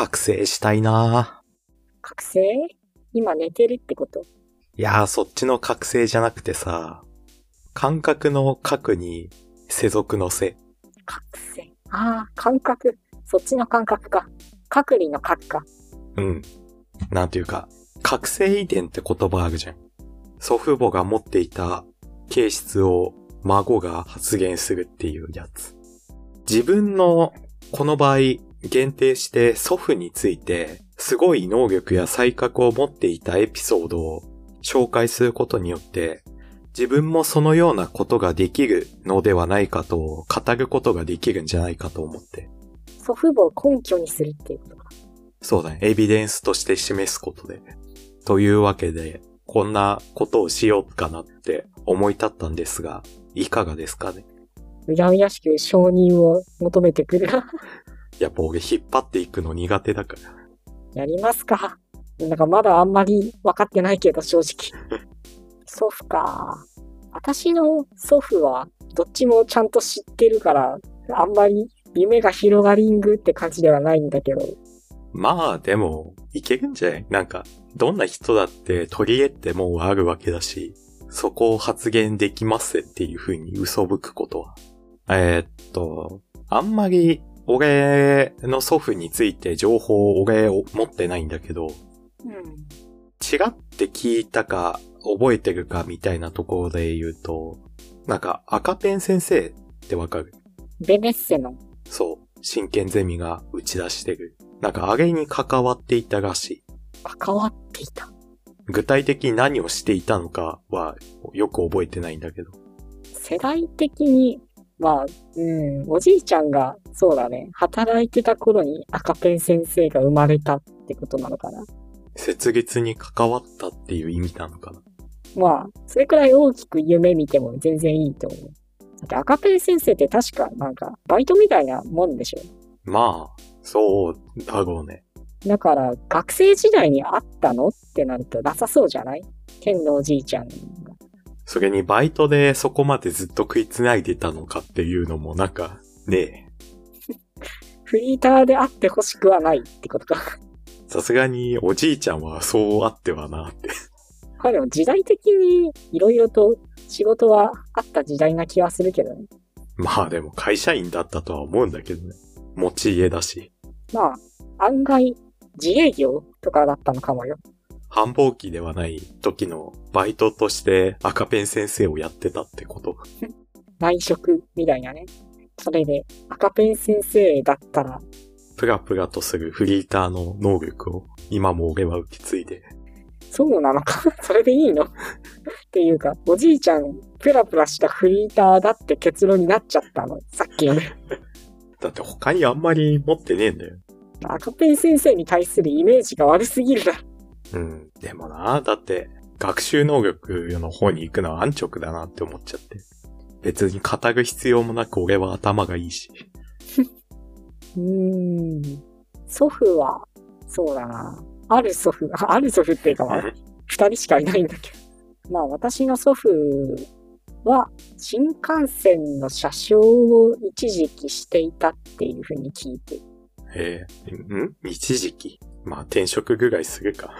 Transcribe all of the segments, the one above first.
覚醒したいな覚醒？今寝てるってこと？いやー、そっちの覚醒じゃなくてさ、感覚の核に世俗のせ。覚醒。ああ、感覚。そっちの感覚か。隔離の核か。うん。なんていうか、覚醒遺伝って言葉あるじゃん。祖父母が持っていた形質を孫が発言するっていうやつ。自分の、この場合、限定して祖父について、すごい能力や才覚を持っていたエピソードを紹介することによって、自分もそのようなことができるのではないかと語ることができるんじゃないかと思って。祖父母を根拠にするっていうことか。そうだね。エビデンスとして示すことで。というわけで、こんなことをしようかなって思い立ったんですが、いかがですかね？うやうやしく承認を求めてくる。やっぱ俺引っ張っていくの苦手だから。やりますか。なんかまだあんまり分かってないけど、正直。祖父か。私の祖父は、どっちもちゃんと知ってるから、あんまり夢が広がりんぐって感じではないんだけど。まあでも、いけるんじゃない？なんか、どんな人だって取り柄ってもうあるわけだし、そこを発言できますっていう風に嘘吹くことは。えーっと、あんまり俺の祖父について情報を俺を持ってないんだけど、うん。違って聞いたか覚えてるかみたいなところで言うと、なんか赤ペン先生ってわかる？ベネッセの。そう。真剣ゼミが打ち出してる。なんかあれに関わっていたらしい。関わっていた。具体的に何をしていたのかはよく覚えてないんだけど。世代的に、まあ、うん、おじいちゃんが、そうだね、働いてた頃に赤ペン先生が生まれたってことなのかな。設立に関わったっていう意味なのかな。まあ、それくらい大きく夢見ても全然いいと思う。だって赤ペン先生って確かなんか、バイトみたいなもんでしょ。まあ、そうだろうね。だから、学生時代にあったのってなるとなさそうじゃない？天のおじいちゃんが。それにバイトでそこまでずっと食いつないでたのかっていうのもなんか、ねえ。フリーターであってほしくはないってことか。さすがにおじいちゃんはそうあってはなって。まあでも時代的にいろいろと仕事はあった時代な気はするけどね。まあでも会社員だったとは思うんだけどね。持ち家だし。まあ、案外、自営業とかだったのかもよ。繁忙期ではない時のバイトとして赤ペン先生をやってたってこと。内職みたいなね。それで、赤ペン先生だったら、プラプラとするフリーターの能力を今も俺は受け継いで。そうなのか？それでいいの？っていうか、おじいちゃん、プラプラしたフリーターだって結論になっちゃったの。さっきのね。だって他にあんまり持ってねえんだよ。赤ペン先生に対するイメージが悪すぎるな。うん。でもな、だって学習能力の方に行くのは安直だなって思っちゃって。別に語る必要もなく俺は頭がいいし。うーん。祖父は、そうだな。ある祖父、あ ある祖父っていうかまあ、二人しかいないんだけど。まあ私の祖父は、新幹線の車掌を一時期していたっていうふうに聞いて、えー、ん？一時期？まあ転職ぐらいするか。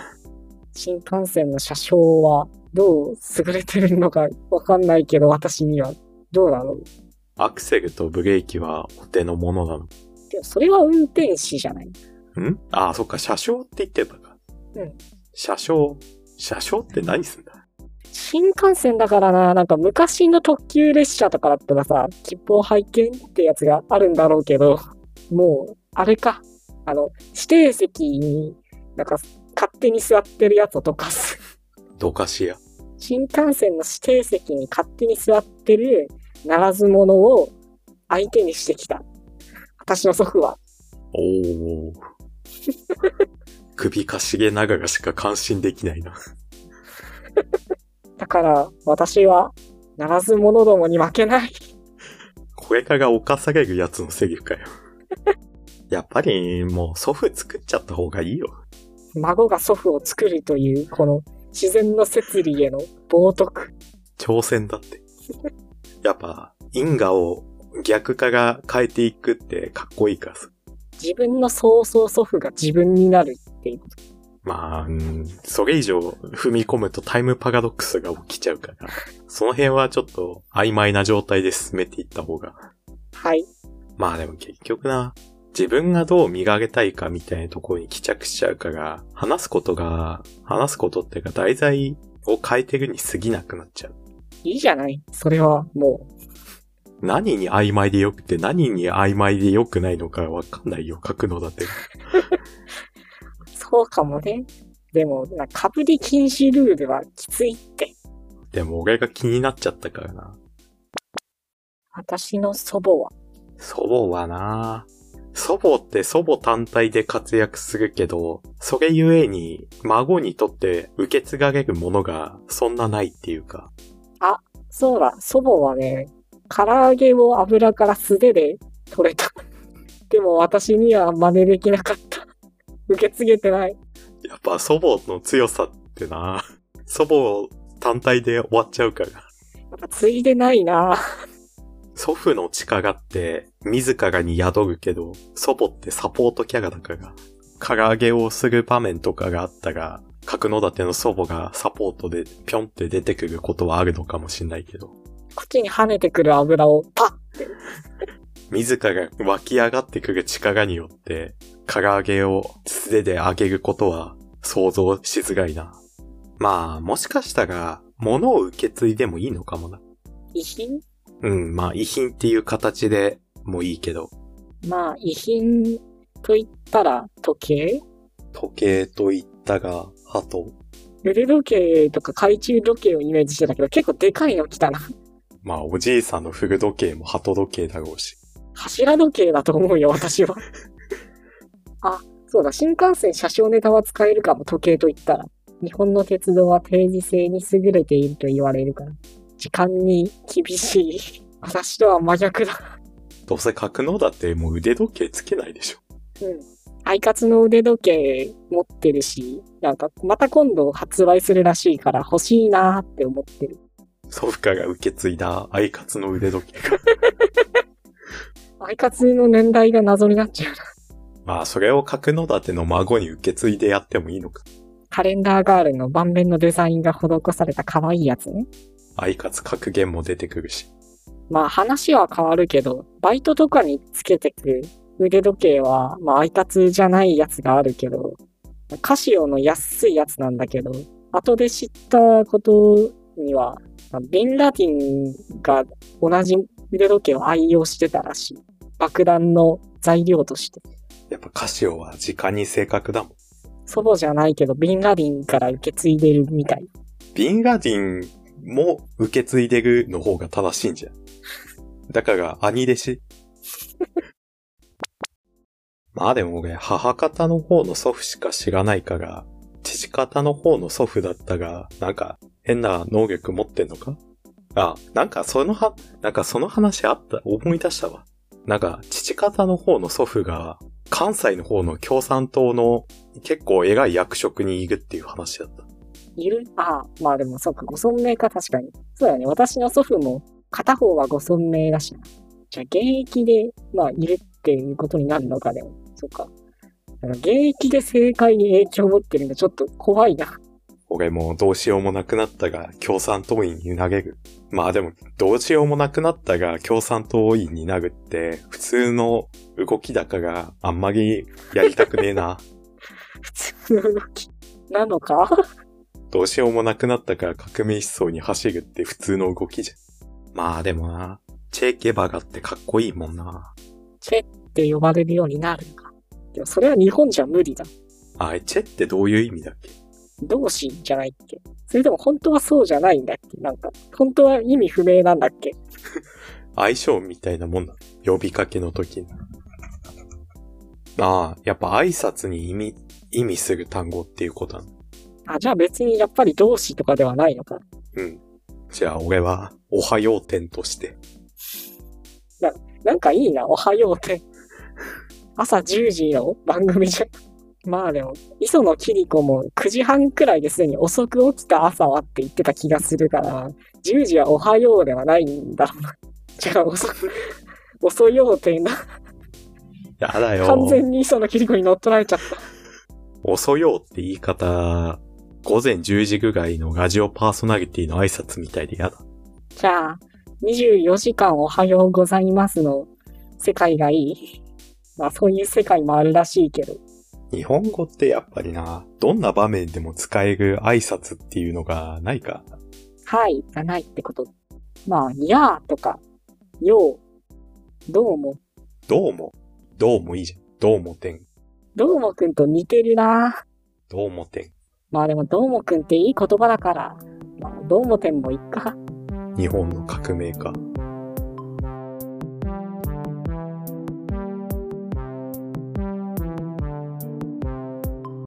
新幹線の車掌はどう優れてるのかわかんないけど、私にはどうだろう。アクセルとブレーキはお手のものなの？でもそれは運転士じゃないん？ああ、そっか、車掌って言ってたか。うん。車掌？車掌って何すんだ？新幹線だからな、なんか昔の特急列車とかだったらさ、切符を拝見ってやつがあるんだろうけど、もう、あれか。あの、指定席に、なんか、勝手に座ってるやつをどかす。どかしや。新幹線の指定席に勝手に座ってる、ならず者を相手にしてきた。私の祖父は。おー。首かしげながらしか感心できないな。だから、私は、ならず者どもに負けない。これから犯されるやつのセリフかよ。やっぱりもう祖父作っちゃった方がいいよ。孫が祖父を作るという、この自然の摂理への冒涜。挑戦だって。やっぱ因果を逆から変えていくってかっこいいからさ。自分の曽祖祖父が自分になるっていうこと。まあ、うん、それ以上踏み込むとタイムパラドックスが起きちゃうから、その辺はちょっと曖昧な状態で進めていった方が。はい。まあでも結局な、自分がどう磨けたいかみたいなところに帰着しちゃうから、話すことが、話すことっていうか題材を変えてるに過ぎなくなっちゃう。いいじゃないそれはも何に曖昧でよくて何に曖昧でよくないのかわかんないよ、書くのだって。う、そうかもね。でも、なかぶり禁止ルールはきついって。でも俺が気になっちゃったからな。私の祖母は。祖母はな祖母って祖母単体で活躍するけど、それゆえに孫にとって受け継がれるものがそんなないっていうか。そうだ、祖母はね、唐揚げを油から素手で取れた。でも私には真似できなかった。受け継げてない。やっぱ祖母の強さってな 祖母単体で終わっちゃうから。やっぱ継いでないな祖父の力って自らに宿るけど、祖母ってサポートキャラだから、唐揚げをする場面とかがあったら、角館の祖母がサポートでぴょんって出てくることはあるのかもしんないけど、こっちに跳ねてくる油をパッ自ら湧き上がってくる力によって、唐揚げを素手で揚げることは想像しづらいな。まあ、もしかしたら、物を受け継いでもいいのかもな。遺品？うん、まあ、遺品っていう形でもいいけど、まあ、遺品と言ったら時計？時計と言ったが、あと、腕時計とか懐中時計をイメージしてたけど、結構でかいの来たな。まあ、おじいさんの古時計も鳩時計だろうし。柱時計だと思うよ、私は。あ、そうだ、新幹線車掌ネタは使えるかも、時計と言ったら。日本の鉄道は定時性に優れていると言われるから。時間に厳しい。私とは真逆だ。どうせ格納だってもう腕時計つけないでしょ。うん。アイカツの腕時計持ってるし、なんか、また今度発売するらしいから欲しいなーって思ってる。祖父から受け継いだアイカツの腕時計が。アイカツの年代が謎になっちゃうな。まあ、それを格納立ての孫に受け継いでやってもいいのか。カレンダーガールの盤面のデザインが施された可愛いやつね。アイカツ格言も出てくるし。まあ話は変わるけど、バイトとかにつけてく腕時計は、まあアイカツじゃないやつがあるけど、カシオの安いやつなんだけど、後で知ったことには、まあビンラディンが同じ腕時計を愛用してたらしい。爆弾の材料として。やっぱカシオは時間に正確だもん。祖母じゃないけど、ビンラディンから受け継いでるみたい。ビンラディンも受け継いでるの方が正しいんじゃん。だから、兄弟子。まあでも俺、母方の方の祖父しか知らないから、父方の方の祖父だったが、なんか、変な能力持ってんのか？あ、なんかそのは、なんかその話あった、思い出したわ。なんか、父方の方の祖父が、関西の方の共産党の結構偉い役職にいるっていう話だった。いるああ、まあでもそうか、ご尊名か確かに。そうだよね。私の祖父も片方はご尊名だしな。じゃあ現役で、まあいるっていうことになるのかでも。そうか。だから現役で政界に影響を持ってるのちょっと怖いな。俺もどうしようもなくなったが共産党員に投げる。まあでも、どうしようもなくなったが共産党員になるって普通の動きだからあんまりやりたくねえな。普通の動き。なのか？どうしようもなくなったから革命思想に走るって普通の動きじゃん。まあでもな、チェ・ゲバガってかっこいいもんな。チェって呼ばれるようになるのか。でもそれは日本じゃ無理だ。あ、チェってどういう意味だっけ？同志じゃないっけ？それでも本当はそうじゃないんだっけ？なんか、本当は意味不明なんだっけ？相性みたいなもんだ。呼びかけの時に。ああ、やっぱ挨拶に意味、意味する単語っていうことなの。あ、じゃあ別にやっぱり同志とかではないのか。うん。じゃあ俺は、おはよう点として。なんかいいな、おはようって。朝10時の番組じゃ。まあでも、磯野桐子も9時半くらいですでに遅く起きた朝はって言ってた気がするから、10時はおはようではないんだろうな。じゃあ遅く、遅ようてな。やだよ。完全にそのキリコに乗っ取られちゃった。遅ようって言い方、午前10時ぐらいのラジオパーソナリティの挨拶みたいでやだ。じゃあ、24時間おはようございますの世界がいい。まあそういう世界もあるらしいけど。日本語ってやっぱりな、どんな場面でも使える挨拶っていうのがないか？はい、じゃないってこと。まあ、やーとか、よう、どうも、どうも。どうもいいじゃん。どうもてん。どうもくんと似てるなどうもてん。まあでも、どーもくんっていい言葉だから、まあ、どーもてんもいっか。日本の革命家。